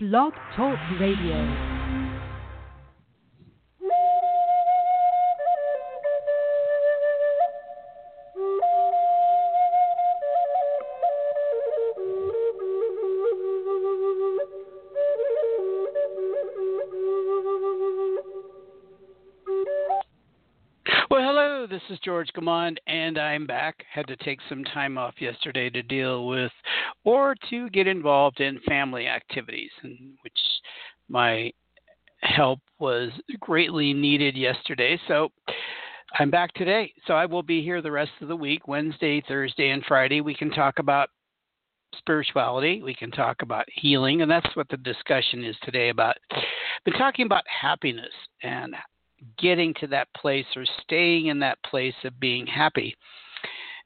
Blog Talk Radio. George Gamond, and I'm back. Had to take some time off yesterday to deal with or to get involved in family activities, in which my help was greatly needed yesterday. So I'm back today. So I will be here the rest of the week, Wednesday, Thursday, and Friday. We can talk about spirituality. We can talk about healing, and that's what the discussion is today about. Been talking about happiness and getting to that place or staying in that place of being happy.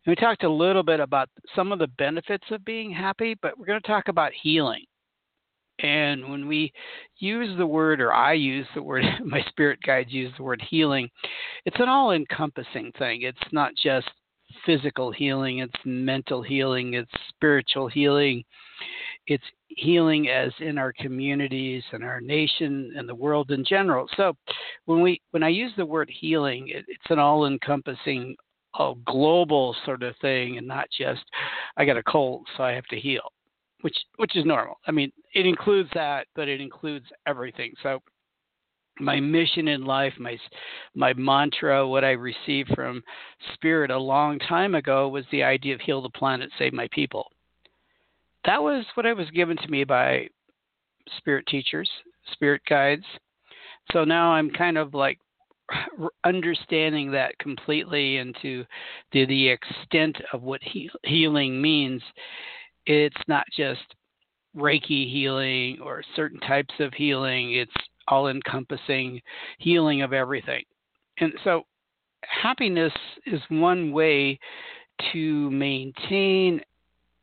And we talked a little bit about some of the benefits of being happy, but we're going to talk about healing. And when we use the word, or I use the word, my spirit guides use the word healing, it's an all encompassing thing. It's not just physical healing, it's mental healing, it's spiritual healing, it's healing as in our communities and our nation and the world in general. So when we when I use the word healing, it, it's an all-encompassing, a global sort of thing, and not just I got a cold, so I have to heal, which which is normal. I mean, it includes that, but it includes everything. So my mission in life, my my mantra, what I received from Spirit a long time ago was the idea of heal the planet, save my people that was what I was given to me by spirit teachers, spirit guides. So now I'm kind of like understanding that completely into the, the extent of what he, healing means. It's not just Reiki healing or certain types of healing, it's all encompassing healing of everything. And so happiness is one way to maintain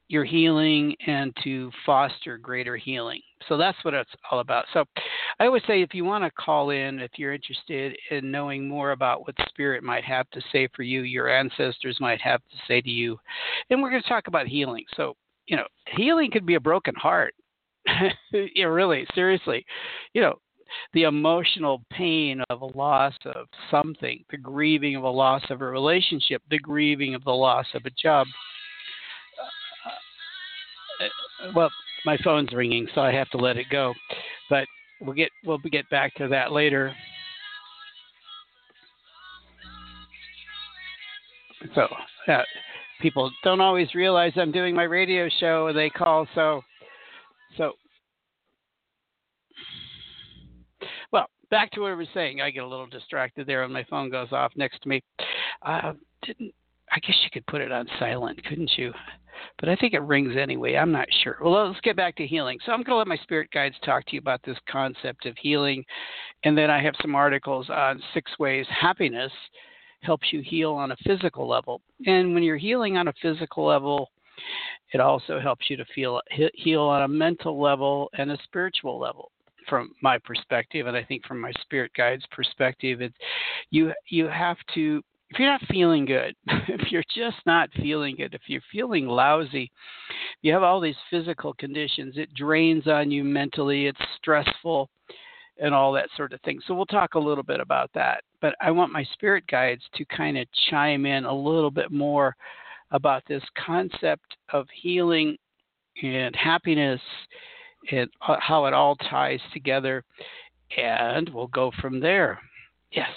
your healing and to foster greater healing. So that's what it's all about. So I always say if you want to call in, if you're interested in knowing more about what spirit might have to say for you, your ancestors might have to say to you, and we're going to talk about healing. So, you know, healing could be a broken heart. yeah, really, seriously. You know, the emotional pain of a loss of something, the grieving of a loss of a relationship, the grieving of the loss of a job well, my phone's ringing, so I have to let it go. But we'll get we'll get back to that later. So uh, people don't always realize I'm doing my radio show, and they call. So so well, back to what I was saying. I get a little distracted there, and my phone goes off next to me. Uh, didn't I guess you could put it on silent, couldn't you? But I think it rings anyway. I'm not sure. Well, let's get back to healing. So I'm going to let my spirit guides talk to you about this concept of healing, and then I have some articles on six ways happiness helps you heal on a physical level. And when you're healing on a physical level, it also helps you to feel heal on a mental level and a spiritual level from my perspective and I think from my spirit guide's perspective it's you you have to if you're not feeling good, if you're just not feeling good, if you're feeling lousy, you have all these physical conditions, it drains on you mentally, it's stressful, and all that sort of thing. So we'll talk a little bit about that. But I want my spirit guides to kind of chime in a little bit more about this concept of healing and happiness and uh, how it all ties together. And we'll go from there. Yes.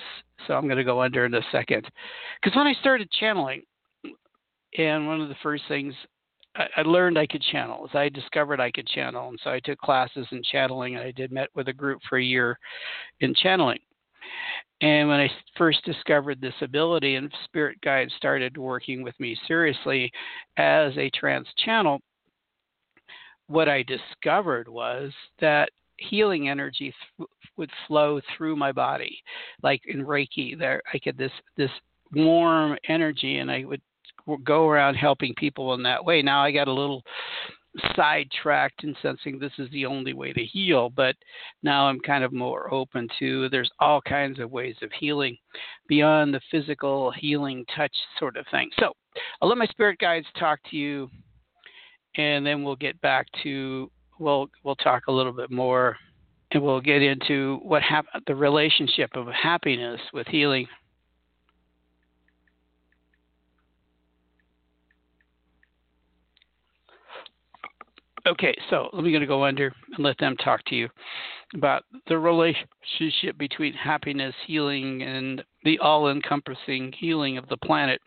So I'm going to go under in a second. Because when I started channeling, and one of the first things I, learned I could channel is I discovered I could channel. And so I took classes in channeling and I did met with a group for a year in channeling. And when I first discovered this ability and spirit guides started working with me seriously as a trance channel, what I discovered was that healing energy th- would flow through my body, like in Reiki. There, I get this this warm energy, and I would go around helping people in that way. Now I got a little sidetracked in sensing this is the only way to heal, but now I'm kind of more open to there's all kinds of ways of healing beyond the physical healing touch sort of thing. So I'll let my spirit guides talk to you and then we'll get back to we'll we'll talk a little bit more, and we'll get into what hap- the relationship of happiness with healing. Okay, so let me going to go under and let them talk to you about the relationship between happiness, healing, and the all-encompassing healing of the planet.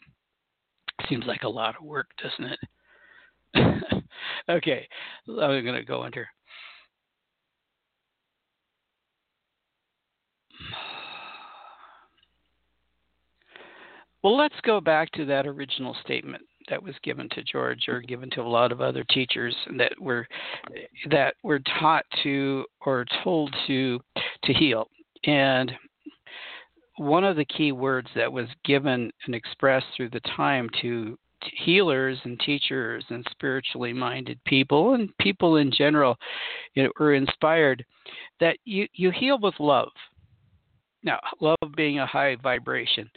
Seems like a lot of work, doesn't it? okay, I'm going to go under. Well, let's go back to that original statement that was given to George or given to a lot of other teachers that were that were taught to or told to to heal. And one of the key words that was given and expressed through the time to healers and teachers and spiritually minded people and people in general you know, were inspired that you, you heal with love. Now, love being a high vibration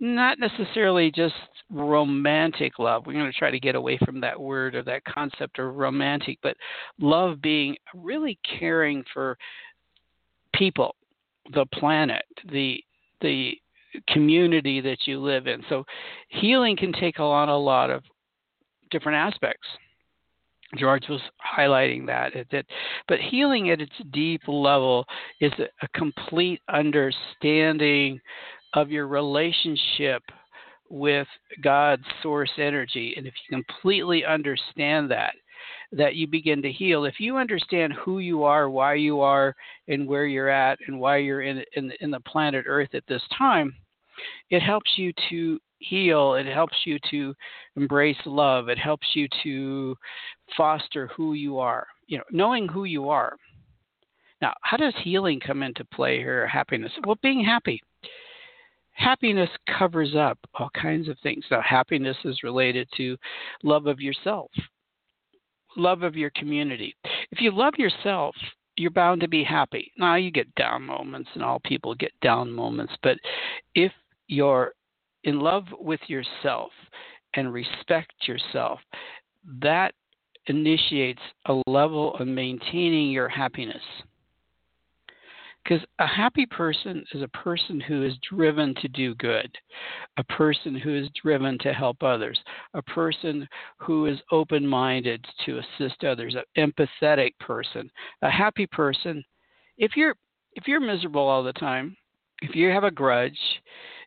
not necessarily just romantic love. We're going to try to get away from that word or that concept of romantic, but love being really caring for people, the planet, the the community that you live in. So healing can take on a lot of different aspects. George was highlighting that, that, but healing at its deep level is a, a complete understanding of your relationship with God's source energy. And if you completely understand that, that you begin to heal. If you understand who you are, why you are, and where you're at, and why you're in in, in the planet Earth at this time, it helps you to heal. It helps you to embrace love. It helps you to foster who you are. You know, knowing who you are. Now, how does healing come into play here? Happiness. Well, being happy happiness covers up all kinds of things. Now, happiness is related to love of yourself, love of your community. If you love yourself, you're bound to be happy. Now, you get down moments, and all people get down moments, but if you're in love with yourself and respect yourself, that initiates a level of maintaining your happiness. Because a happy person is a person who is driven to do good, a person who is driven to help others, a person who is open minded to assist others, an empathetic person. A happy person, if you're if you're miserable all the time, if you have a grudge,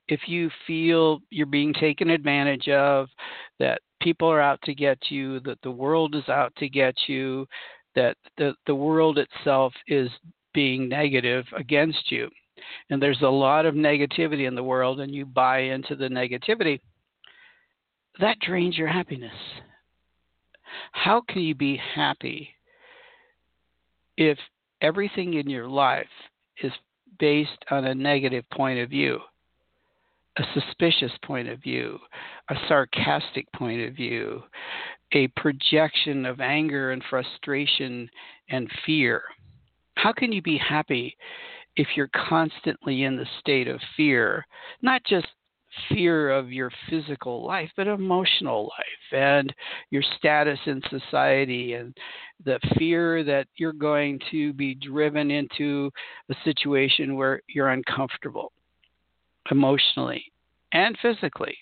if you feel you're being taken advantage of, that people are out to get you, that the world is out to get you, that the, the world itself is being negative against you. And there's a lot of negativity in the world, and you buy into the negativity. That drains your happiness. How can you be happy if everything in your life is based on a negative point of view, a suspicious point of view, a sarcastic point of view, a projection of anger and frustration and fear? How can you be happy if you're constantly in the state of fear? Not just fear of your physical life, but emotional life and your status in society and the fear that you're going to be driven into a situation where you're uncomfortable emotionally and physically.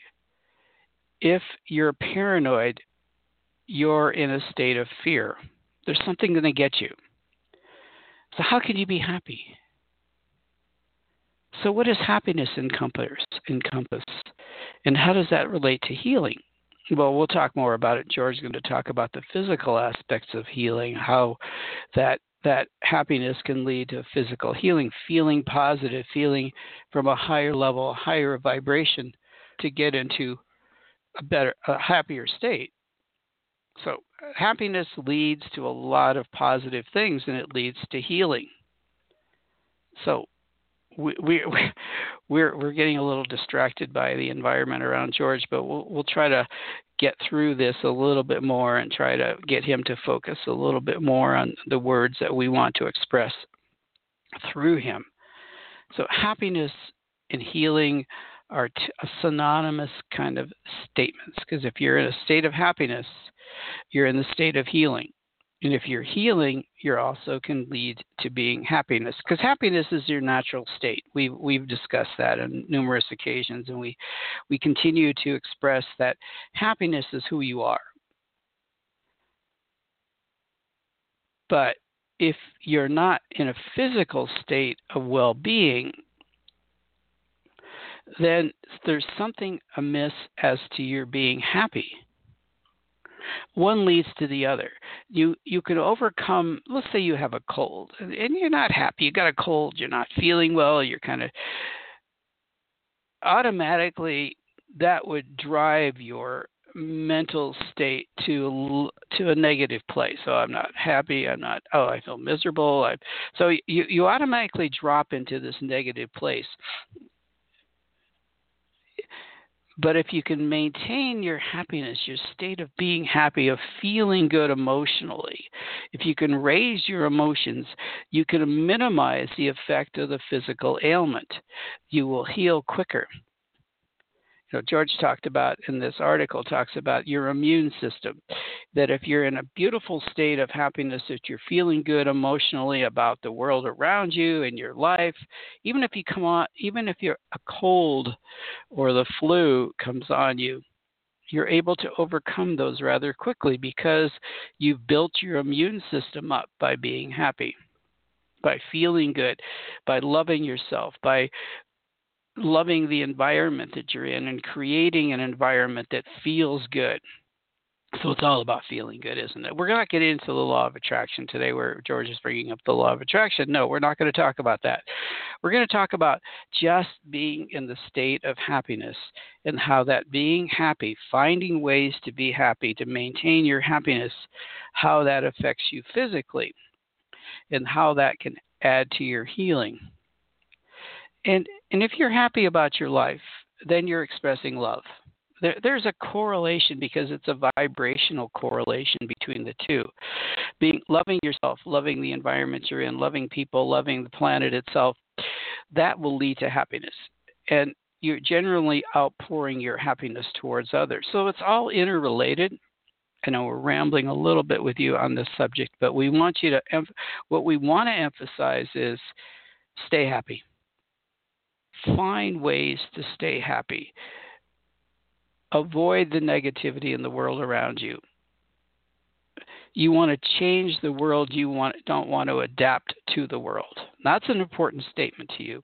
If you're paranoid, you're in a state of fear. There's something going to get you. So, how can you be happy? So, what does happiness encompass? encompass? And how does that relate to healing? Well, we'll talk more about it. George is going to talk about the physical aspects of healing, how that that happiness can lead to physical healing, feeling positive, feeling from a higher level, a higher vibration to get into a better, a happier state. So, happiness leads to a lot of positive things and it leads to healing. So, we, we we're we're getting a little distracted by the environment around George, but we'll we'll try to get through this a little bit more and try to get him to focus a little bit more on the words that we want to express through him. So happiness and healing are t- synonymous kind of statements because if you're in a state of happiness, you're in the state of healing. And if you're healing, you also can lead to being happiness because happiness is your natural state. We've we've discussed that on numerous occasions, and we we continue to express that happiness is who you are. But if you're not in a physical state of well-being, then there's something amiss as to your being happy one leads to the other. You you can overcome. Let's say you have a cold and you're not happy. You got a cold. You're not feeling well. You're kind of automatically that would drive your mental state to to a negative place. So I'm not happy. I'm not. Oh, I feel miserable. I, so you you automatically drop into this negative place. But if you can maintain your happiness, your state of being happy, of feeling good emotionally, if you can raise your emotions, you can minimize the effect of the physical ailment. You will heal quicker know, George talked about in this article talks about your immune system. That if you're in a beautiful state of happiness, that you're feeling good emotionally about the world around you and your life, even if you come on, even if you're a cold or the flu comes on you, you're able to overcome those rather quickly because you've built your immune system up by being happy by feeling good, by loving yourself, by loving the environment that you're in and creating an environment that feels good. So it's all about feeling good, isn't it? We're not getting into the law of attraction today where George is bringing up the law of attraction. No, we're not going to talk about that. We're going to talk about just being in the state of happiness and how that being happy, finding ways to be happy, to maintain your happiness, how that affects you physically and how that can add to your healing. And and if you're happy about your life, then you're expressing love. There, there's a correlation because it's a vibrational correlation between the two. Being loving yourself, loving the environment you're in, loving people, loving the planet itself, that will lead to happiness. And you're generally outpouring your happiness towards others. So it's all interrelated. I know we're rambling a little bit with you on this subject, but we want you to, what we want to emphasize is stay happy find ways to stay happy. Avoid the negativity in the world around you. You want to change the world, you want, don't want to adapt to the world. That's an important statement to you.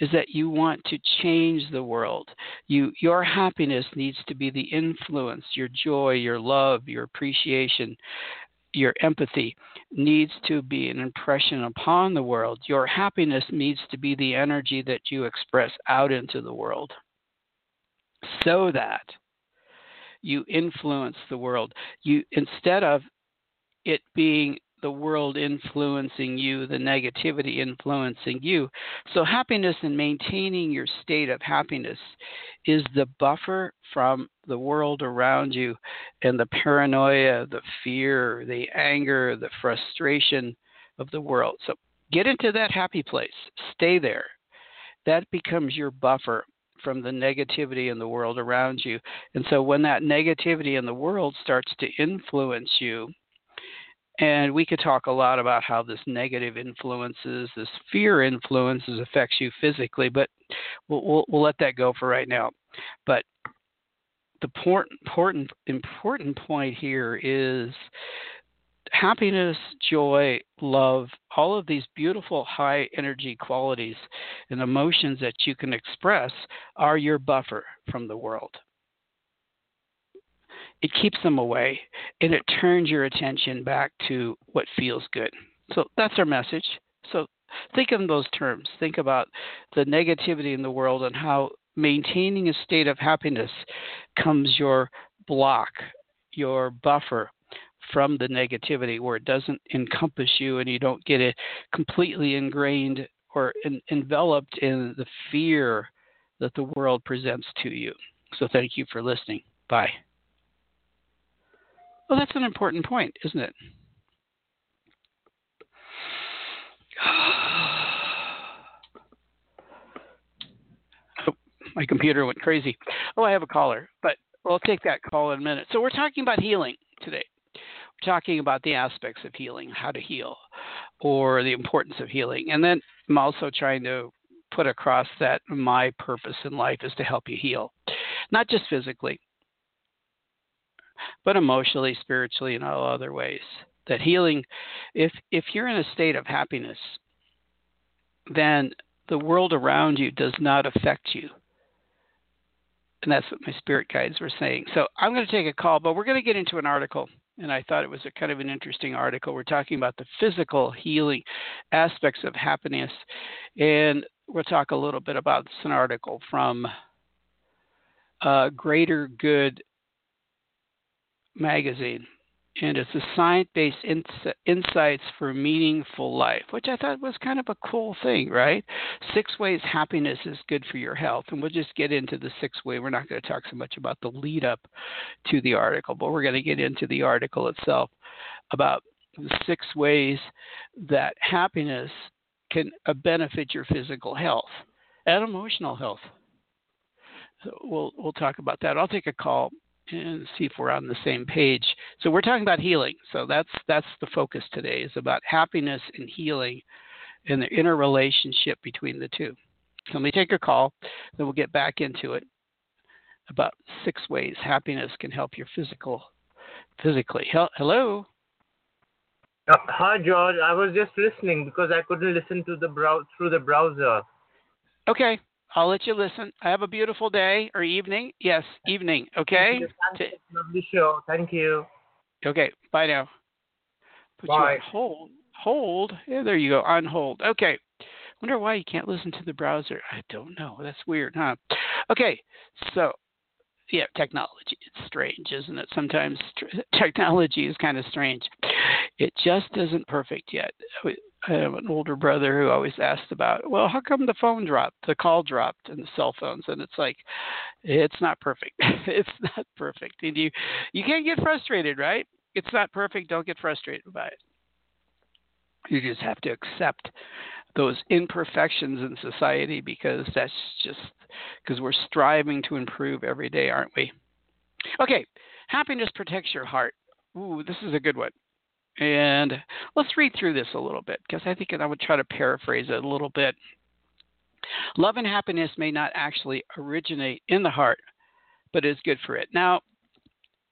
Is that you want to change the world. You, your happiness needs to be the influence, your joy, your love, your appreciation your empathy needs to be an impression upon the world. Your happiness needs to be the energy that you express out into the world so that you influence the world. You instead of it being the world influencing you, the negativity influencing you. So, happiness and maintaining your state of happiness is the buffer from the world around you and the paranoia, the fear, the anger, the frustration of the world. So, get into that happy place, stay there. That becomes your buffer from the negativity in the world around you. And so when that negativity in the world starts to influence you, and we could talk a lot about how this negative influences, this fear influences affects you physically, but we'll, we'll, we'll let that go for right now. But the important, important, important point here is happiness, joy, love, all of these beautiful high energy qualities and emotions that you can express are your buffer from the world it keeps them away and it turns your attention back to what feels good. So that's our message. So think in those terms. Think about the negativity in the world and how maintaining a state of happiness comes your block, your buffer from the negativity where it doesn't encompass you and you don't get it completely ingrained or in, enveloped in the fear that the world presents to you. So thank you for listening. Bye. Well, that's an important point, isn't it? Oh, my computer went crazy. Oh, I have a caller, but we'll take that call in a minute. So we're talking about healing today. We're talking about the aspects of healing, how to heal, or the importance of healing. And then I'm also trying to put across that my purpose in life is to help you heal, not just physically, but emotionally, spiritually, and all other ways. That healing, if if you're in a state of happiness, then the world around you does not affect you. And that's what my spirit guides were saying. So I'm going to take a call, but we're going to get into an article. And I thought it was a kind of an interesting article. We're talking about the physical healing aspects of happiness. And we'll talk a little bit about this an article from uh, Greater Good magazine and it's a science-based ins- insights for meaningful life, which I thought was kind of a cool thing, right? Six ways happiness is good for your health, and we'll just get into the six way. We're not going to talk so much about the lead up to the article, but we're going to get into the article itself about the six ways that happiness can uh, benefit your physical health and emotional health. So we'll we'll talk about that. I'll take a call and see if we're on the same page. So we're talking about healing. So that's that's the focus today is about happiness and healing and the interrelationship between the two. So let me take a call, then we'll get back into it about six ways happiness can help your physical physically. Hello. Uh, hi George, I was just listening because I couldn't listen to the brow- through the browser. Okay, I'll let you listen. I have a beautiful day or evening. Yes, evening. Okay. Thank you. Lovely show. Thank you. Okay. Bye now. Put Bye. you on hold. Hold. Yeah, there you go. On hold. Okay. Wonder why you can't listen to the browser. I don't know. That's weird, huh? Okay. So, yeah, technology. It's strange, isn't it? Sometimes tr- technology is kind of strange. It just isn't perfect yet. I have an older brother who always asked about, well, how come the phone dropped, the call dropped, and the cell phones? And it's like, it's not perfect. it's not perfect, and you you can't get frustrated, right? It's not perfect. Don't get frustrated by it. You just have to accept those imperfections in society because that's just because we're striving to improve every day, aren't we? Okay, happiness protects your heart. Ooh, this is a good one. And let's read through this a little bit because I think I would try to paraphrase it a little bit. Love and happiness may not actually originate in the heart, but is good for it. Now,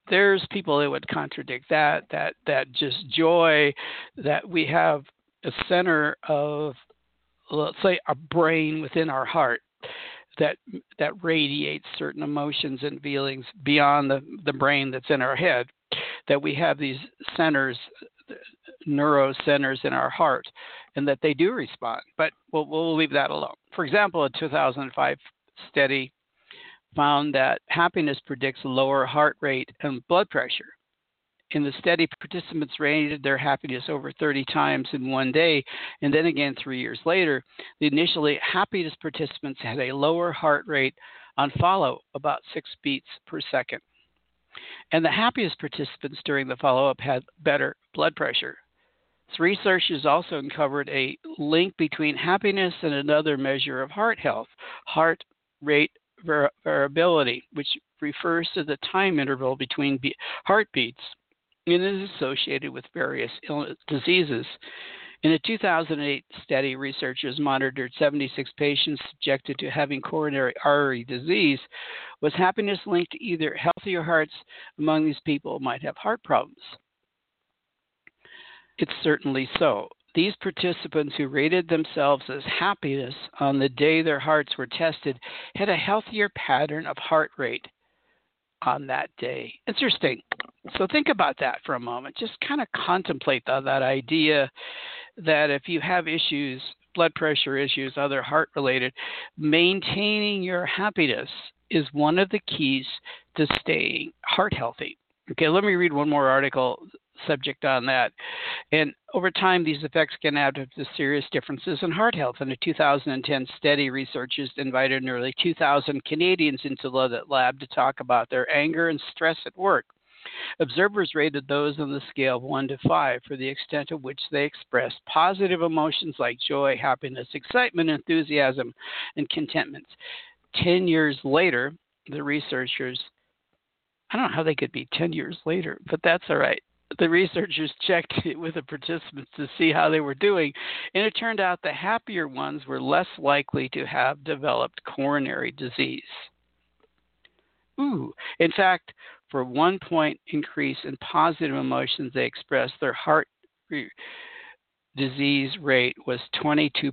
there's people that would contradict that, that, that just joy that we have a center of, let's say, a brain within our heart that that radiates certain emotions and feelings beyond the, the brain that's in our head that we have these centers neuro centers in our heart and that they do respond. But we'll, we'll leave that alone. For example, a 2005 study found that happiness predicts lower heart rate and blood pressure. In the study, participants rated their happiness over 30 times in one day, and then again three years later. The initially happiest participants had a lower heart rate on follow, about six beats per second. And the happiest participants during the follow up had better blood pressure. Research has also uncovered a link between happiness and another measure of heart health, heart rate variability, which refers to the time interval between be- heartbeats and is associated with various diseases. In a 2008 study, researchers monitored 76 patients subjected to having coronary artery disease. Was happiness linked to either healthier hearts among these people might have heart problems? It's certainly so. These participants who rated themselves as happiness on the day their hearts were tested had a healthier pattern of heart rate on that day. Interesting. So think about that for a moment. Just kind of contemplate that, that idea that if you have issues, blood pressure issues, other heart related, maintaining your happiness is one of the keys to staying heart healthy. Okay, let me read one more article subject on that. And over time, these effects can add up to serious differences in heart health. In a 2010 study, researchers invited nearly 2,000 Canadians into the lab to talk about their anger and stress at work. Observers rated those on the scale of 1 to 5 for the extent to which they expressed positive emotions like joy, happiness, excitement, enthusiasm, and contentment. Ten years later, the researchers, I don't know how they could be 10 years later, but that's all right. the researchers checked with the participants to see how they were doing, and it turned out the happier ones were less likely to have developed coronary disease. Ooh, in fact, for one point increase in positive emotions they expressed, their heart disease rate was 22%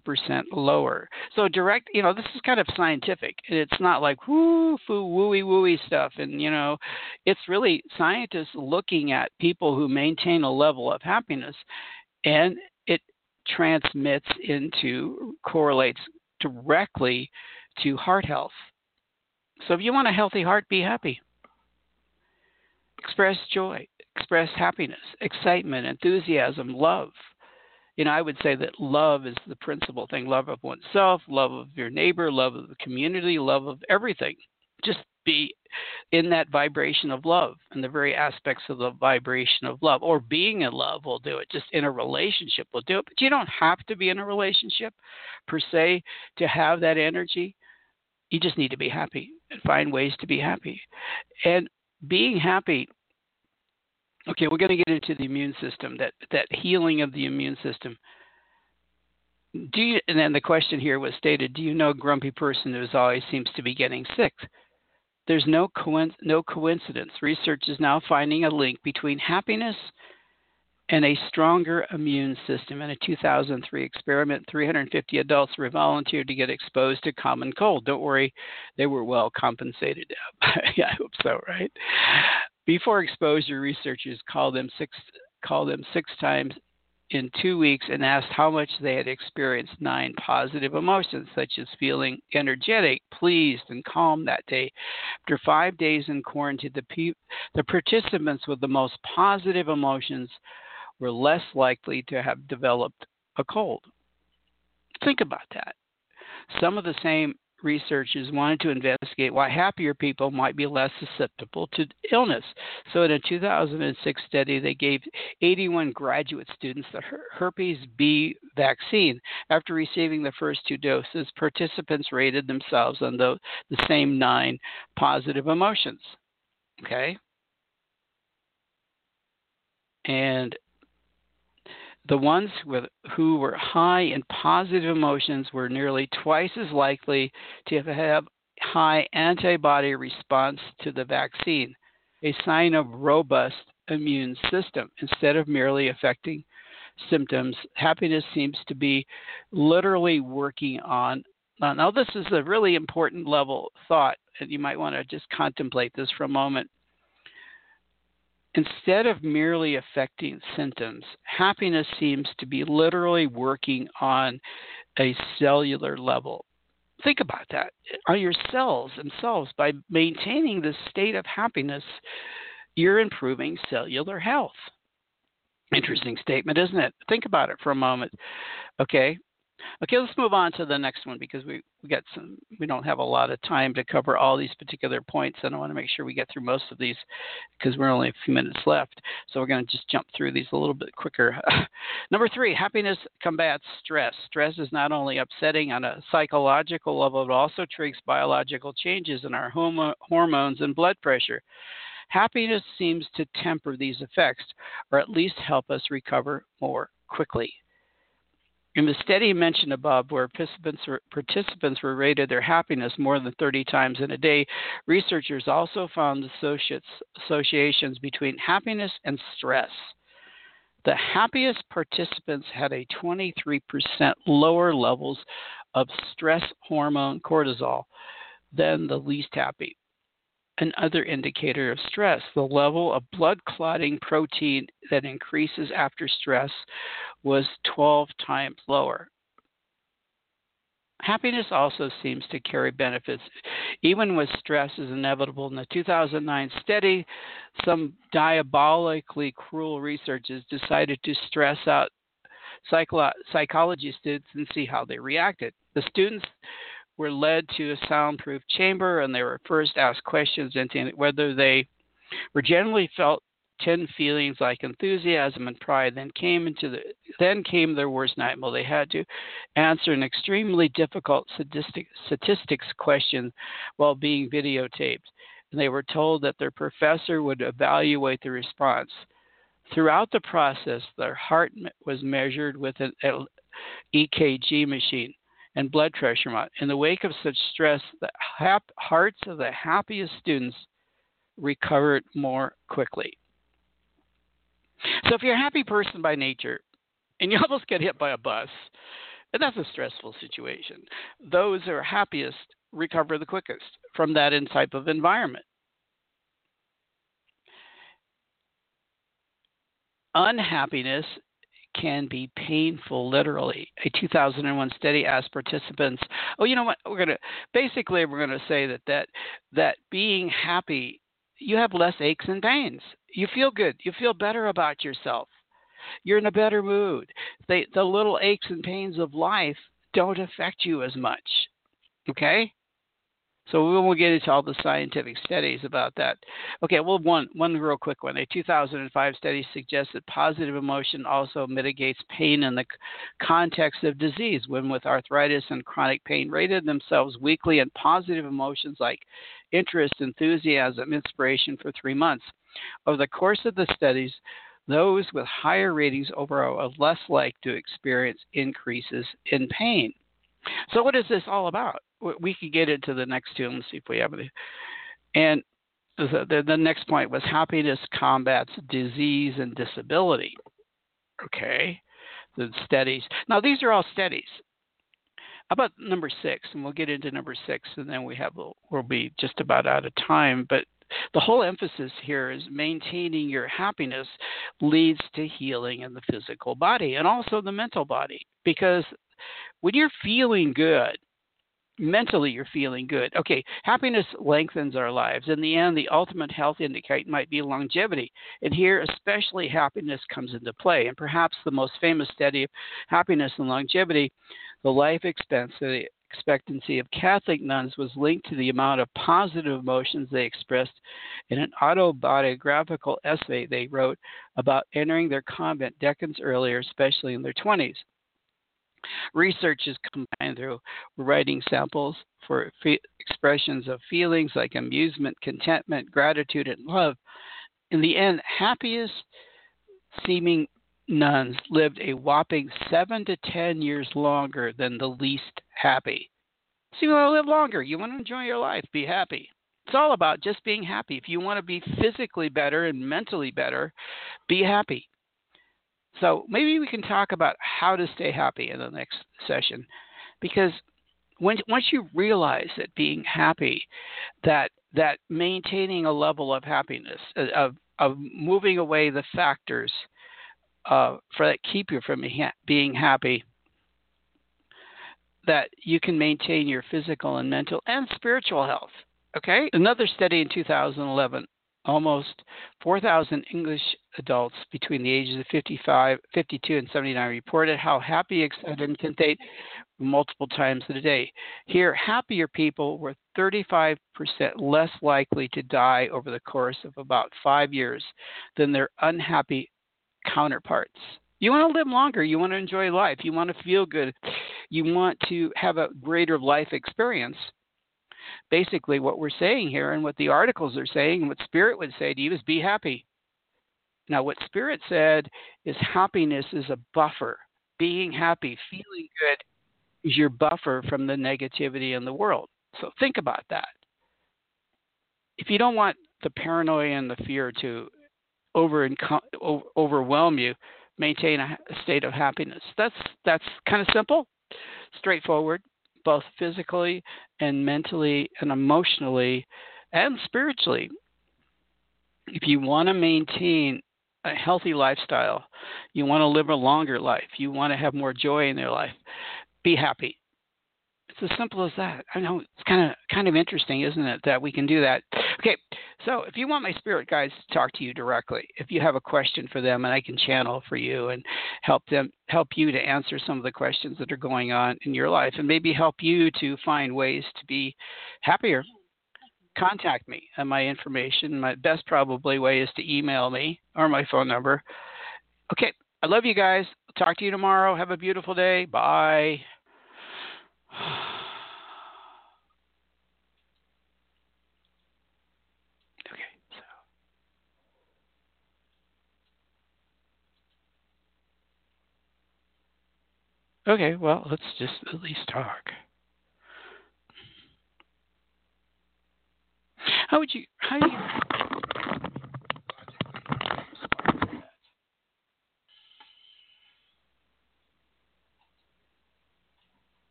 lower. So direct, you know, this is kind of scientific. It's not like woo foo wooey wooey stuff and you know, it's really scientists looking at people who maintain a level of happiness and it transmits into correlates directly to heart health. So if you want a healthy heart, be happy. Express joy, express happiness, excitement, enthusiasm, love. You know, I would say that love is the principal thing. Love of oneself, love of your neighbor, love of the community, love of everything. Just be in that vibration of love and the very aspects of the vibration of love. Or being in love will do it. Just in a relationship will do it. But you don't have to be in a relationship per se to have that energy. You just need to be happy and find ways to be happy. And being happy Okay, we're going to get into the immune system, that that healing of the immune system. Do you, and then the question here was stated: Do you know a grumpy person who always seems to be getting sick? There's no no coincidence. Research is now finding a link between happiness and a stronger immune system. In a 2003 experiment, 350 adults were volunteered to get exposed to common cold. Don't worry, they were well compensated. yeah, I hope so, right? Before exposure, researchers called them six called them six times in two weeks and asked how much they had experienced nine positive emotions, such as feeling energetic, pleased, and calm that day. After five days in quarantine, the, pe- the participants with the most positive emotions were less likely to have developed a cold. Think about that. Some of the same researchers wanted to investigate why happier people might be less susceptible to illness. So, in a 2006 study, they gave 81 graduate students the herpes B vaccine. After receiving the first two doses, participants rated themselves on the, the same nine positive emotions. Okay? And the ones with, who were high in positive emotions were nearly twice as likely to have high antibody response to the vaccine, a sign of robust immune system. Instead of merely affecting symptoms, happiness seems to be literally working on. Now, this is a really important level thought, and you might want to just contemplate this for a moment. Instead of merely affecting symptoms, happiness seems to be literally working on a cellular level. Think about that. On your cells themselves, by maintaining this state of happiness, you're improving cellular health. Interesting statement, isn't it? Think about it for a moment. Okay, Okay, let's move on to the next one because we, we got some we don't have a lot of time to cover all these particular points and I want to make sure we get through most of these because we're only a few minutes left. So we're going to just jump through these a little bit quicker. Number 3, happiness combats stress. Stress is not only upsetting on a psychological level but also triggers biological changes in our homo- hormones and blood pressure. Happiness seems to temper these effects or at least help us recover more quickly. In the study mentioned above, where participants were, participants were rated their happiness more than 30 times in a day, researchers also found associations between happiness and stress. The happiest participants had a 23% lower levels of stress hormone cortisol than the least happy another indicator of stress. The level of blood clotting protein that increases after stress was 12 times lower. Happiness also seems to carry benefits, even when stress is inevitable. In the 2009 study, some diabolically cruel researchers decided to stress out psycholo- psychology students and see how they reacted. The students were led to a soundproof chamber and they were first asked questions into whether they were generally felt 10 feelings like enthusiasm and pride then came into the then came their worst nightmare. They had to answer an extremely difficult statistic, statistics question while being videotaped. And they were told that their professor would evaluate the response. Throughout the process, their heart was measured with an EKG machine and blood pressure. In the wake of such stress, the hearts of the happiest students recovered more quickly. So, if you're a happy person by nature and you almost get hit by a bus, and that's a stressful situation, those who are happiest recover the quickest from that type of environment. Unhappiness can be painful, literally. A 2001 study asked participants, "Oh, you know what? We're gonna basically we're gonna say that that that being happy, you have less aches and pains. You feel good. You feel better about yourself. You're in a better mood. The little aches and pains of life don't affect you as much. Okay? So we won't get into all the scientific studies about that. Okay, well, one one real quick one. A 2005 study suggests that positive emotion also mitigates pain in the context of disease. Women with arthritis and chronic pain rated themselves weekly in positive emotions like interest, enthusiasm, inspiration for three months. Over the course of the studies, those with higher ratings overall are less likely to experience increases in pain. So, what is this all about? We could get into the next two and see if we have any. And the, the, the next point was happiness combats disease and disability. Okay, the studies. Now, these are all studies. How about number six? And we'll get into number six, and then we have we'll be just about out of time. But the whole emphasis here is maintaining your happiness leads to healing in the physical body and also the mental body because when you're feeling good, mentally you're feeling good. Okay, happiness lengthens our lives. In the end, the ultimate health indicator might be longevity. And here, especially happiness comes into play. And perhaps the most famous study of happiness and longevity, the life expectancy of Catholic nuns was linked to the amount of positive emotions they expressed in an autobiographical essay they wrote about entering their convent decades earlier, especially in their 20s. Research is combined through writing samples for expressions of feelings like amusement, contentment, gratitude, and love. In the end, happiest seeming nuns lived a whopping seven to ten years longer than the least happy. So you want to live longer. You want to enjoy your life. Be happy. It's all about just being happy. If you want to be physically better and mentally better, be happy. So maybe we can talk about how to stay happy in the next session, because when, once you realize that being happy, that that maintaining a level of happiness, uh, of of moving away the factors uh, for that keep you from being happy, that you can maintain your physical and mental and spiritual health. Okay, another study in 2011 almost 4,000 English adults between the ages of 55, 52 and 79 reported how happy, excited, and content multiple times a day. Here, happier people were 35% less likely to die over the course of about five years than their unhappy counterparts. You want to live longer. You want to enjoy life. You want to feel good. You want to have a greater life experience basically what we're saying here and what the articles are saying and what Spirit would say to you is be happy. Now, what Spirit said is happiness is a buffer. Being happy, feeling good is your buffer from the negativity in the world. So think about that. If you don't want the paranoia and the fear to over overwhelm you, maintain a state of happiness. That's that's kind of simple, straightforward both physically and mentally and emotionally and spiritually. If you want to maintain a healthy lifestyle, you want to live a longer life, you want to have more joy in your life, be happy. It's as simple as that. I know it's kind of kind of interesting, isn't it, that we can do that. Okay, so if you want my spirit guides to talk to you directly, if you have a question for them and I can channel for you and help them help you to answer some of the questions that are going on in your life and maybe help you to find ways to be happier, contact me. And my information, my best probably way is to email me or my phone number. Okay, I love you guys. talk to you tomorrow. Have a beautiful day. Bye. okay, so Okay, well, let's just at least talk. How would you how do you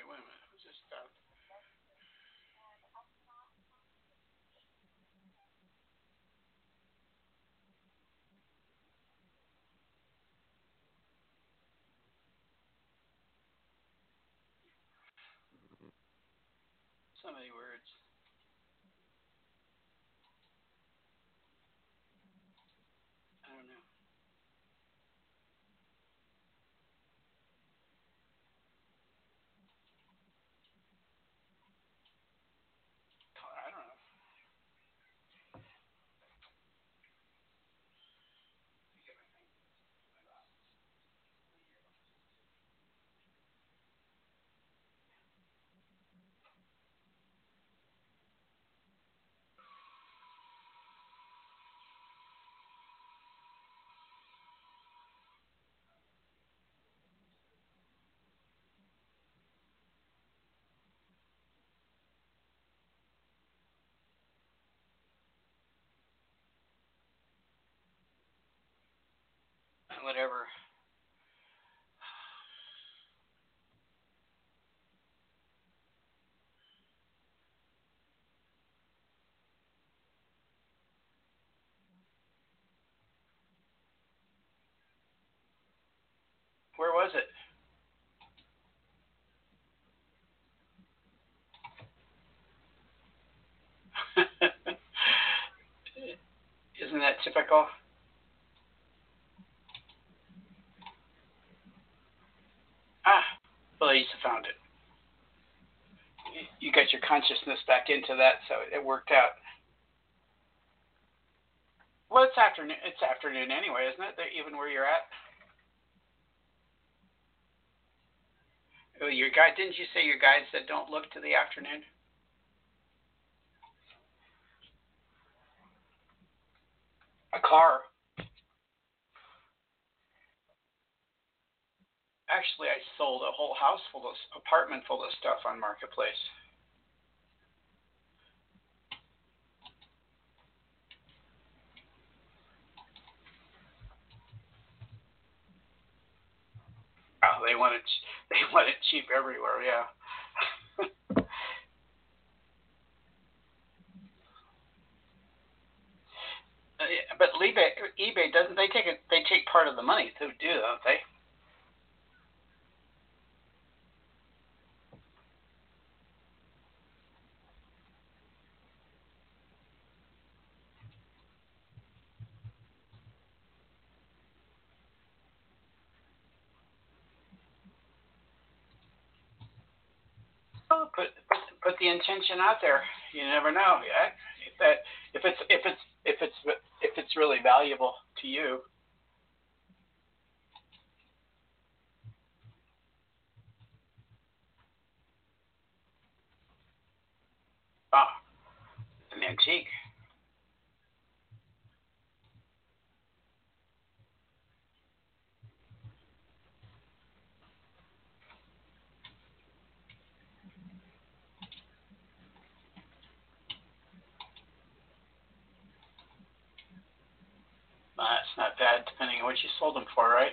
Okay, wait a minute. Who's this stuff? So many words. Whatever. Where was it? Isn't that typical? Ah, well, you found it. You got your consciousness back into that, so it worked out. Well, it's afternoon. It's afternoon anyway, isn't it? Even where you're at. Oh, your guide didn't you say your guide said don't look to the afternoon? A car. Actually, I sold a whole house full of apartment full of stuff on marketplace. Oh, they want it. They want it cheap everywhere. Yeah. Uh, but eBay, eBay doesn't they take it? They take part of the money too, do don't they? Well, put, put put the intention out there. You never know. Yeah, if that if it's if it's if it's if it's really valuable to you. Ah, an antique. That's not bad, depending on what you sold them for, right?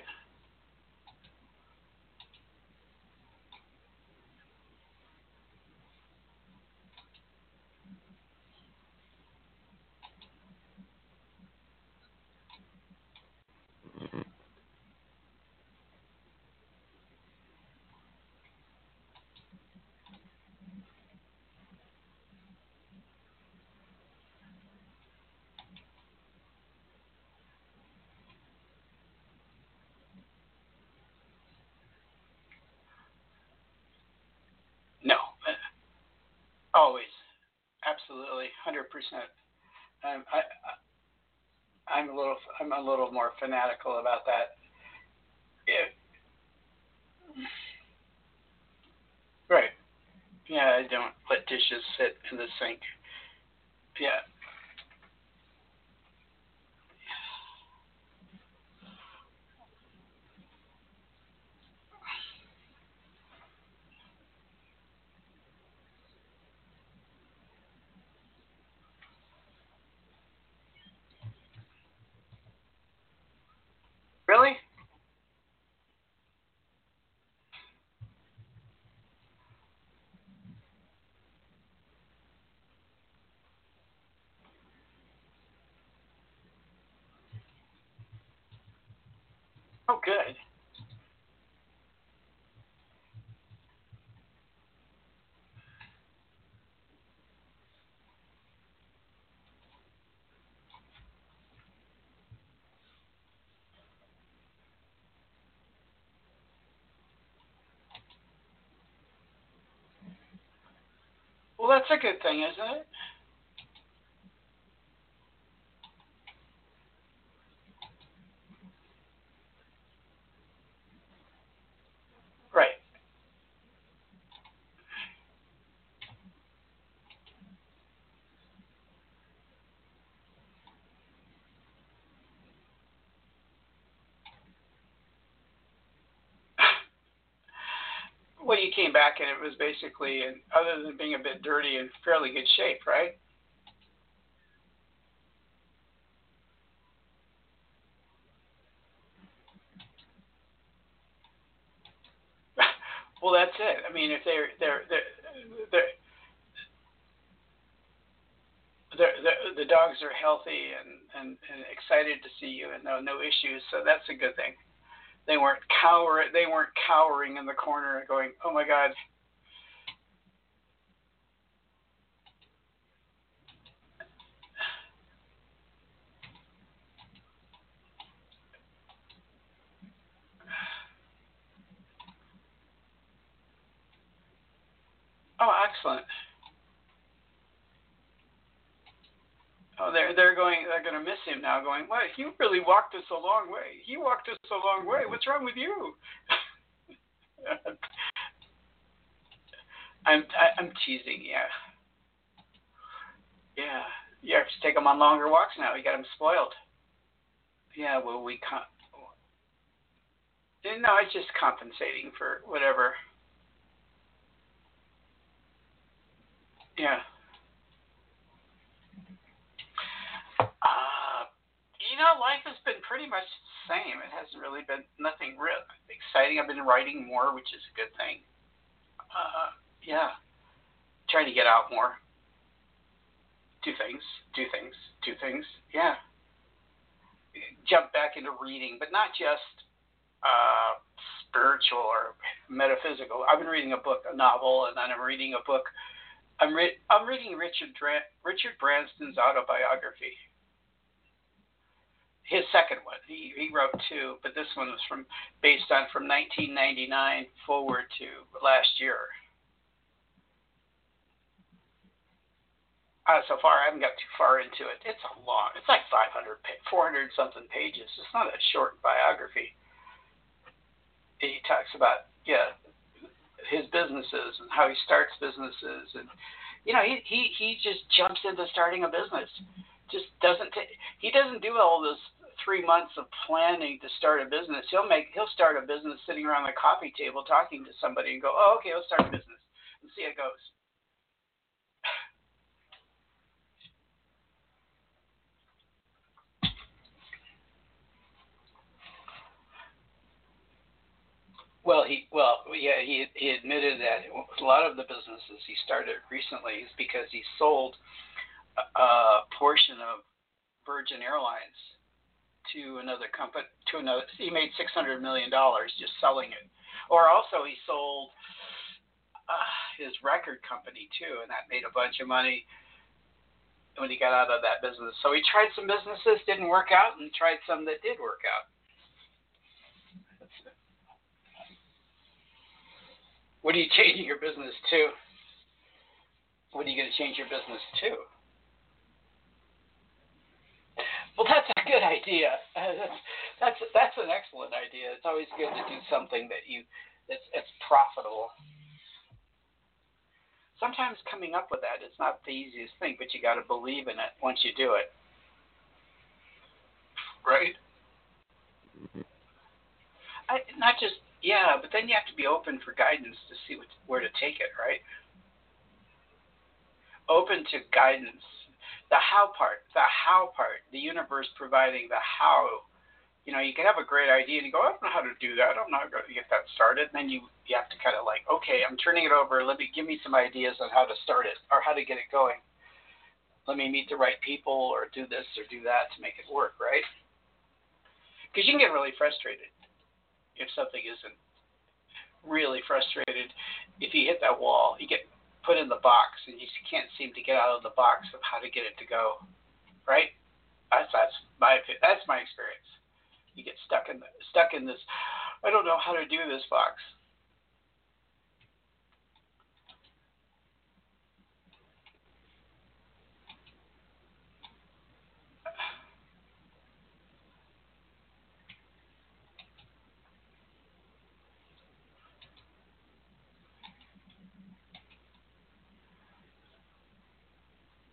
Always, absolutely, hundred percent. Um, I, I, I'm a little, I'm a little more fanatical about that. It, right. Yeah, I don't let dishes sit in the sink. Yeah. Really? Oh, good. Well, that's a good thing, isn't it? Right. Well, you came back and it was basically, other than being a bit dirty, in fairly good shape, right? well, that's it. I mean, if they're they're they're, they're the, the, the dogs are healthy and, and, and excited to see you and no no issues, so that's a good thing. They weren't cower they weren't cowering in the corner going, Oh my god. Oh, excellent. Oh, they're they're going. They're going to miss him now. Going, well, you really walked us a long way. He walked us a long way. What's wrong with you? I'm I, I'm teasing. Yeah. Yeah. You have to take him on longer walks now. You got him spoiled. Yeah. Well, we can't. No, it's just compensating for whatever. Yeah. Uh, you know, life has been pretty much the same. It hasn't really been nothing real exciting. I've been writing more, which is a good thing. Uh, yeah, trying to get out more. Do things, do things, do things. Yeah. Jump back into reading, but not just uh, spiritual or metaphysical. I've been reading a book, a novel, and then I'm reading a book. I'm, re- I'm reading Richard Dra- Richard Branson's autobiography his second one. He he wrote two, but this one was from based on from 1999 forward to last year. Uh, so far, I haven't got too far into it. It's a long. It's like 500, 400 something pages. It's not a short biography. He talks about yeah his businesses and how he starts businesses and you know he he he just jumps into starting a business just doesn't t- he doesn't do all this three months of planning to start a business, he'll make he'll start a business sitting around the coffee table talking to somebody and go, oh, okay, let's start a business and see how it goes. Well, he well yeah he he admitted that a lot of the businesses he started recently is because he sold a portion of Virgin Airlines to another company to another he made six hundred million dollars just selling it. Or also he sold uh, his record company too and that made a bunch of money when he got out of that business. So he tried some businesses didn't work out and tried some that did work out. What are you changing your business to what are you going to change your business to? Well, that's a good idea. Uh, that's that's that's an excellent idea. It's always good to do something that you that's it's profitable. Sometimes coming up with that is not the easiest thing, but you got to believe in it once you do it. Right? I, not just yeah, but then you have to be open for guidance to see what, where to take it, right? Open to guidance the how part, the how part, the universe providing the how. You know, you can have a great idea and you go, I don't know how to do that. I'm not going to get that started. And then you you have to kind of like, okay, I'm turning it over. Let me give me some ideas on how to start it or how to get it going. Let me meet the right people or do this or do that to make it work, right? Because you can get really frustrated if something isn't really frustrated. If you hit that wall, you get put in the box and you can't seem to get out of the box of how to get it to go, right? That's that's my that's my experience. You get stuck in stuck in this. I don't know how to do this box.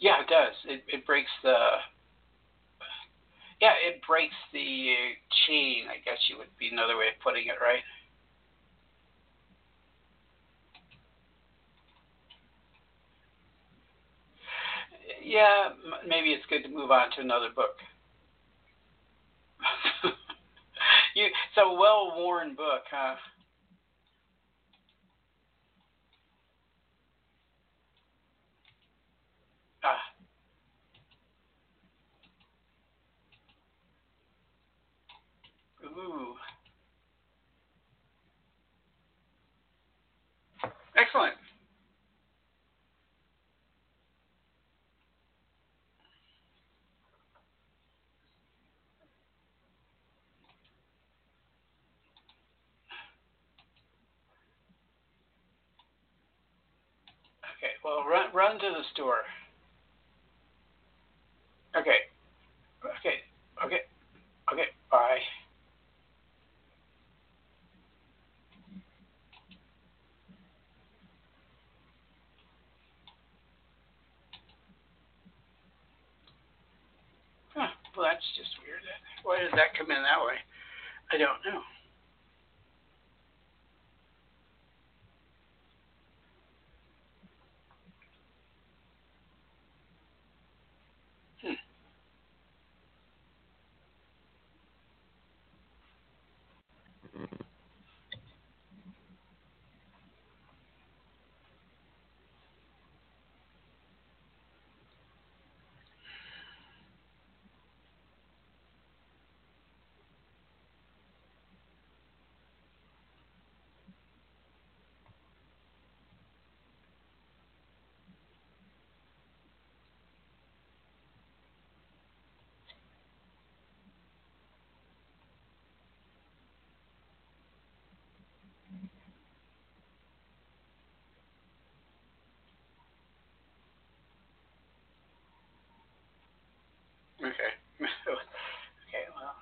Yeah, it does. It it breaks the yeah, it breaks the chain. I guess you would be another way of putting it, right? Yeah, maybe it's good to move on to another book. you, it's a well-worn book, huh? Ah. Ooh. Excellent. Okay, well, run run to the store. Okay. Okay. Okay. Okay. Bye. Huh. Well, that's just weird. Why did that come in that way? I don't know. Okay. okay, well.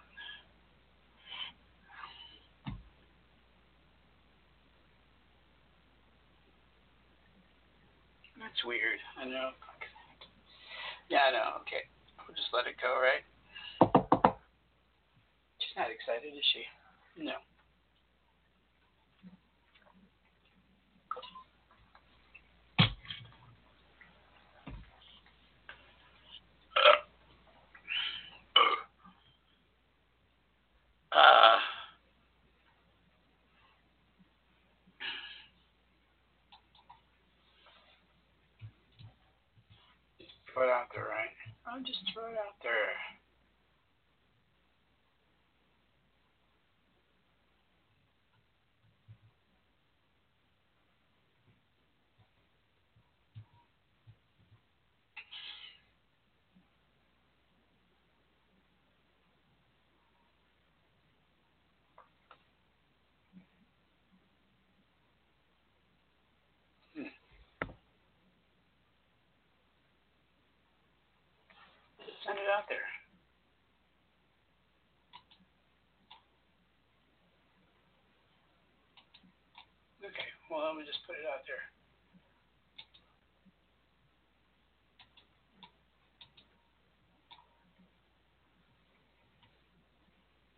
That's weird. I know. Yeah, I know. Okay. We'll just let it go, right? She's not excited, is she? No. Out there. Okay, well, let me just put it out there.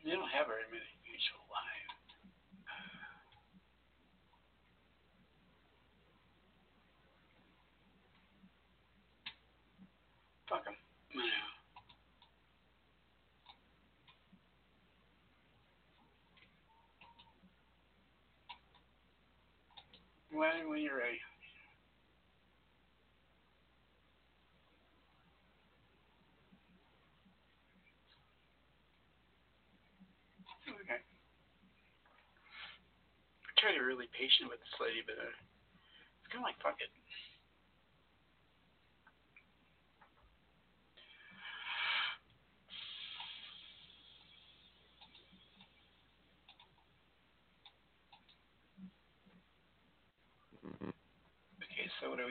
They don't have very many mutual live. Fuck them. When, when you're ready. Okay. I try to be really patient with this lady, but uh, it's kind of like fuck it.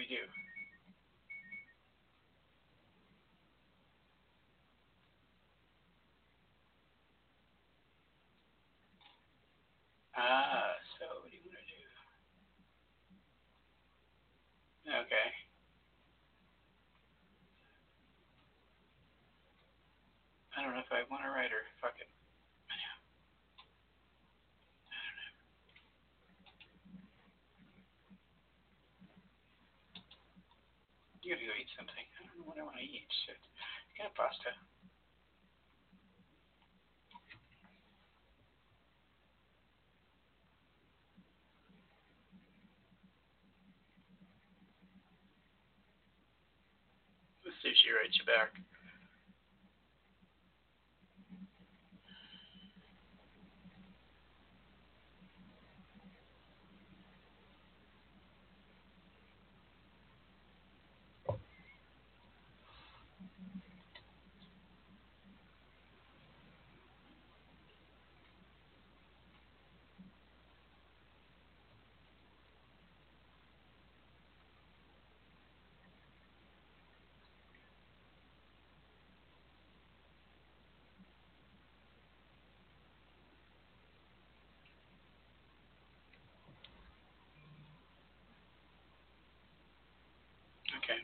Okay, so what do we do? Ah, so what do you want to do? Okay. I don't know if I want to write her. Fuck it. Anyhow. I don't know. You gotta go eat something. I don't know what I want to eat. Shit. Get a pasta. If writes you back. Okay.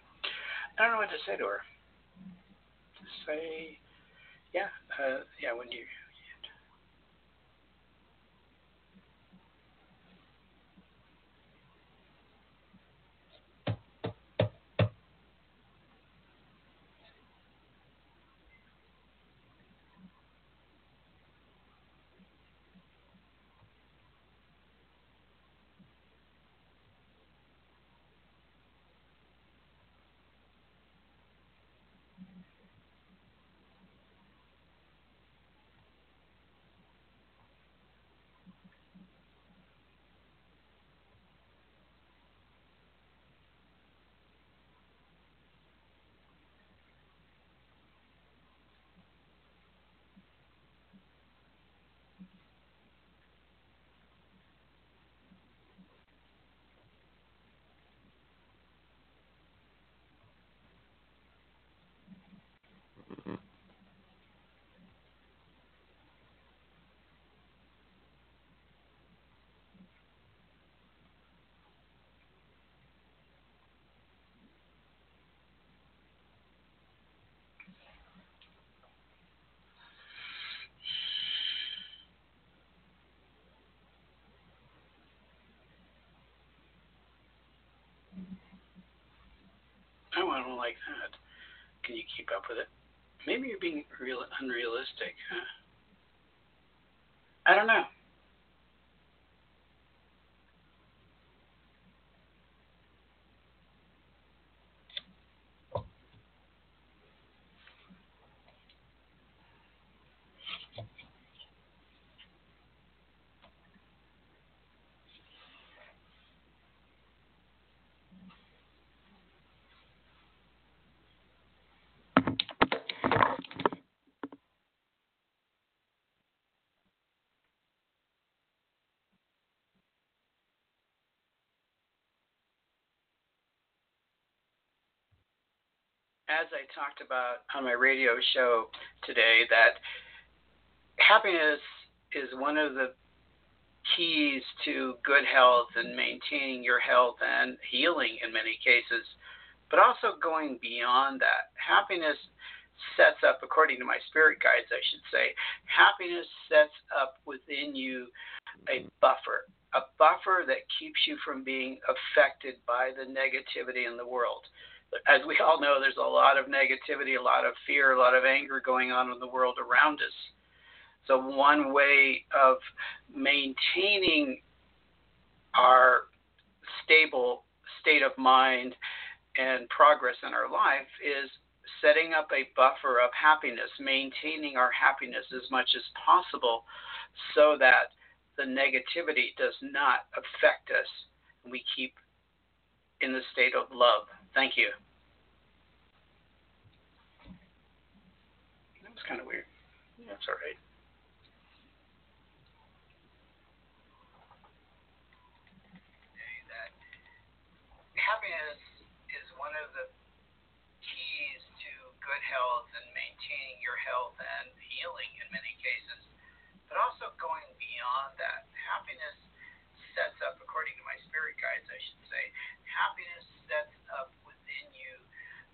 I don't know what to say to her. To say, yeah, uh, yeah, when you? Don't like that. Can you keep up with it? Maybe you're being real unrealistic. Huh? I don't know. As I talked about on my radio show today, that happiness is one of the keys to good health and maintaining your health and healing in many cases, but also going beyond that. Happiness sets up, according to my spirit guides, I should say, happiness sets up within you a buffer, a buffer that keeps you from being affected by the negativity in the world. As we all know, there's a lot of negativity, a lot of fear, a lot of anger going on in the world around us. So, one way of maintaining our stable state of mind and progress in our life is setting up a buffer of happiness, maintaining our happiness as much as possible so that the negativity does not affect us and we keep in the state of love. Thank you. That was kind of weird. That's all right. Happiness is one of the keys to good health and maintaining your health and healing in many cases, but also going beyond that. Happiness sets up, according to my spirit guides, I should say, happiness sets up within you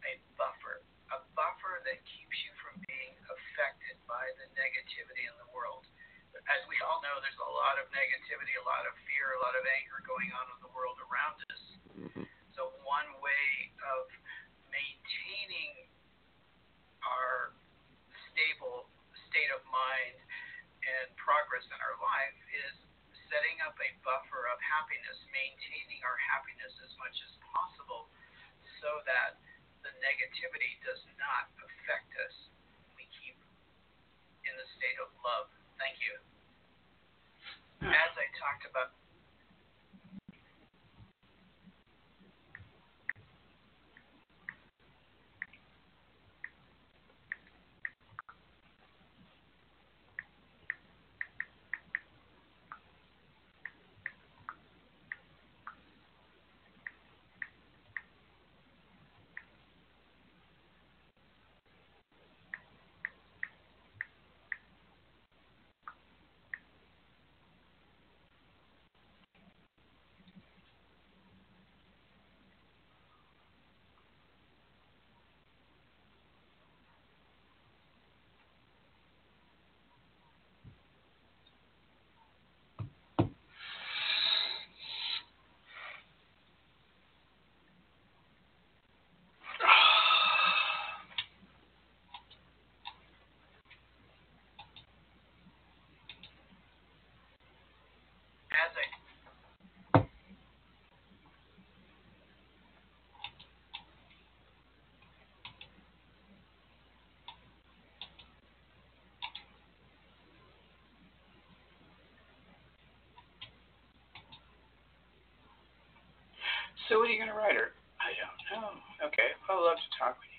a buffer, a buffer that keeps you from being affected by the negativity in the world. As we all know, there's a lot of negativity, a lot of fear, a lot of anger going on in the world around us. Mm-hmm. So, one way of maintaining our stable state of mind and progress in our life is setting up a buffer of happiness, maintaining our happiness as much as possible so that the negativity does not affect us. We keep in the state of love. Thank you. As I talked about So what are you going to write her? I don't know. Okay, I'd love to talk with you.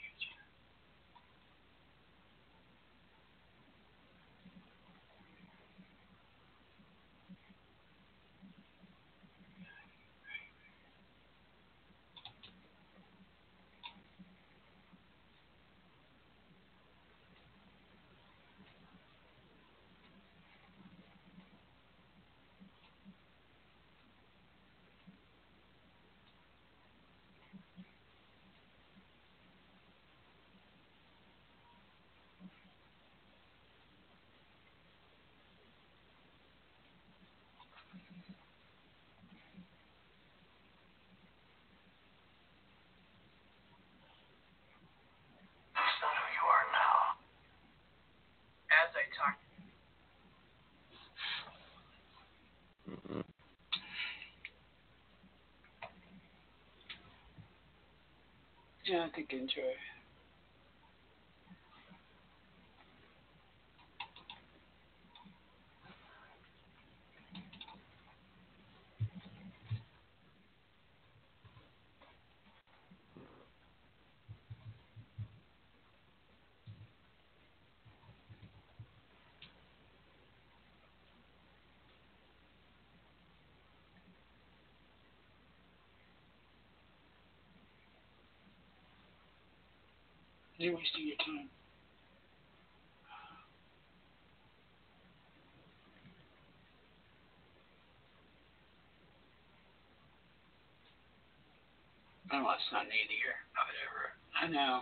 Yeah, I think enjoy. You're wasting your time. Oh, it's not neat here. I know.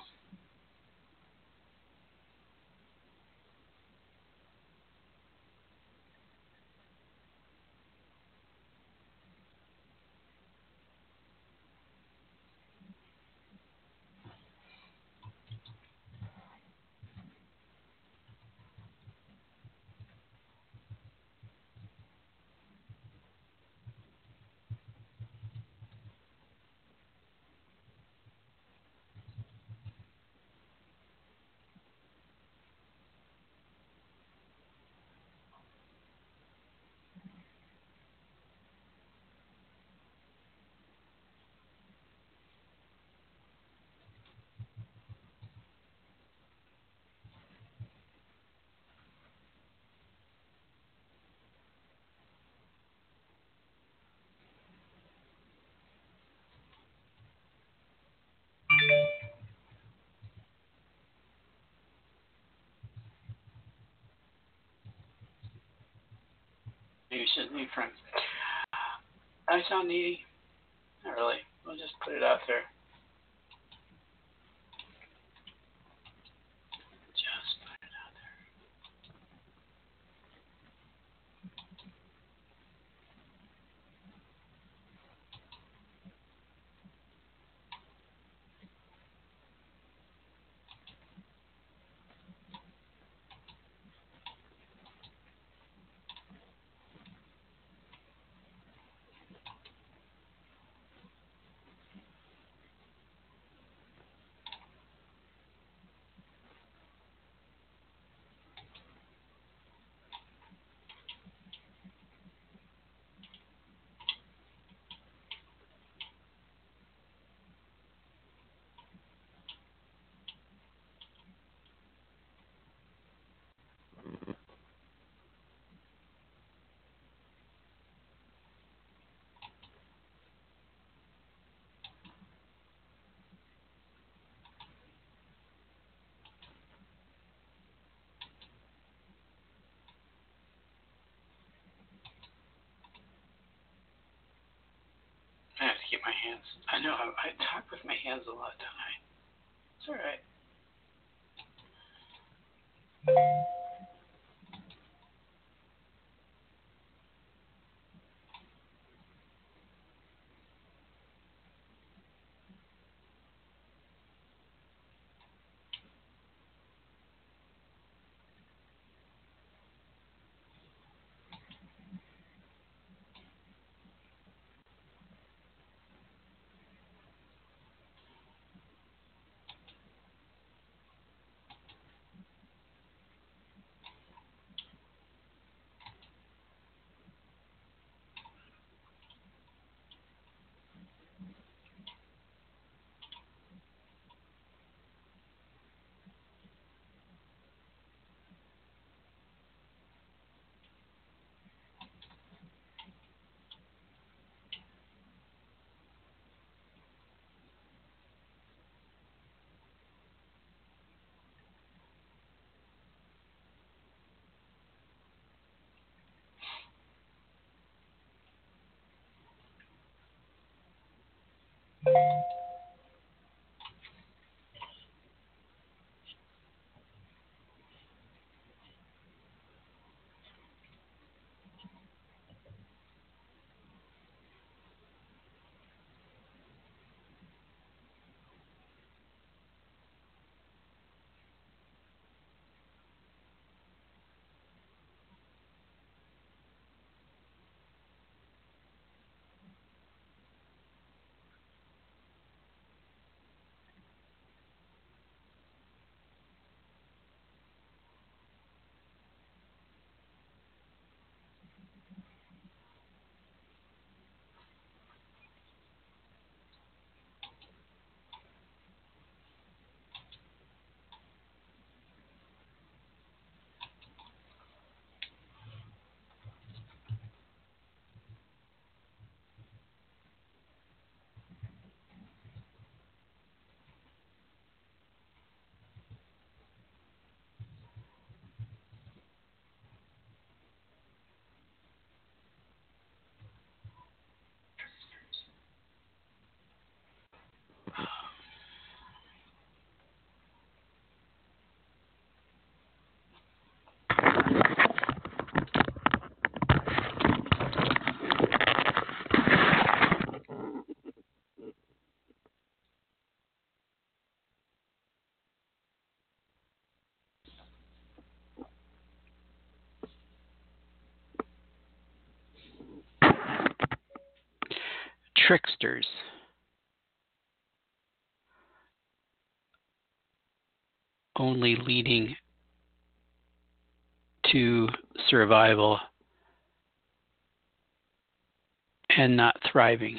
Doesn't need friends. I sound needy. Not really. We'll just put it out there. My hands. I know I, I talk with my hands a lot, I? It's all right. Tricksters. Only leading to survival and not thriving.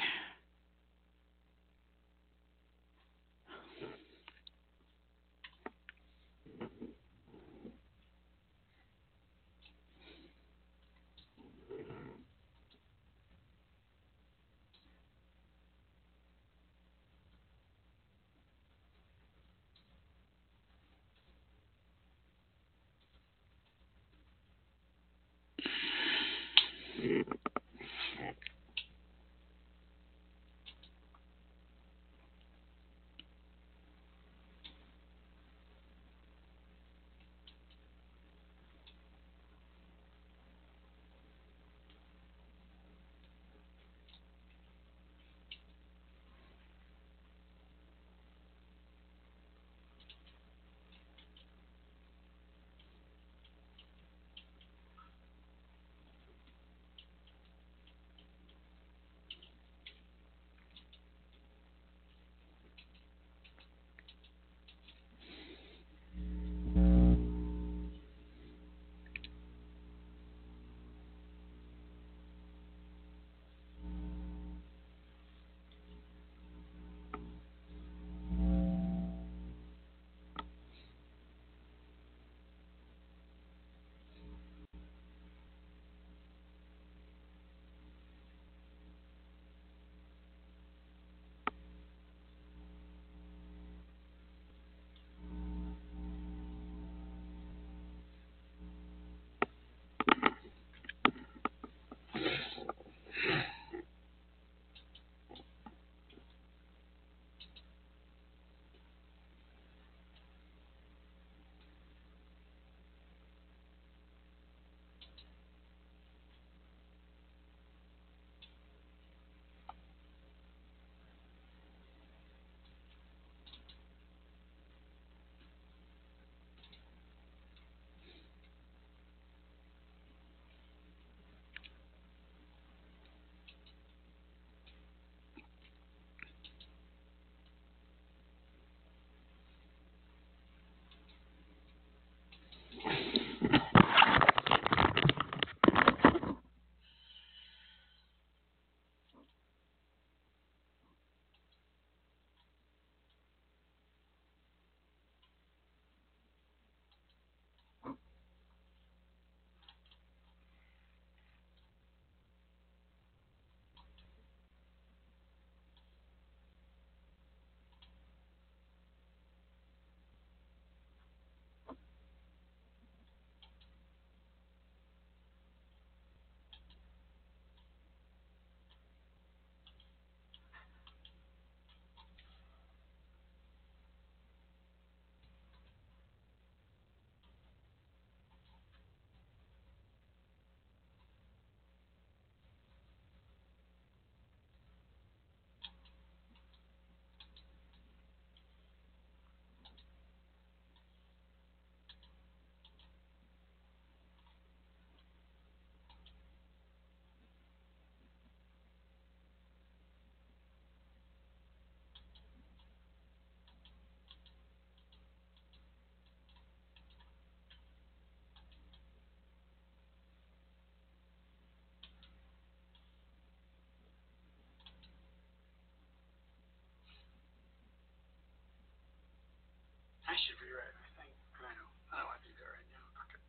I should rewrite. I think I know. I don't want to do that right now. Okay.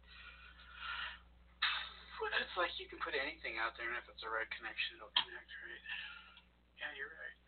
It's like you can put anything out there, and if it's the right connection, it'll connect, right? Yeah, you're right.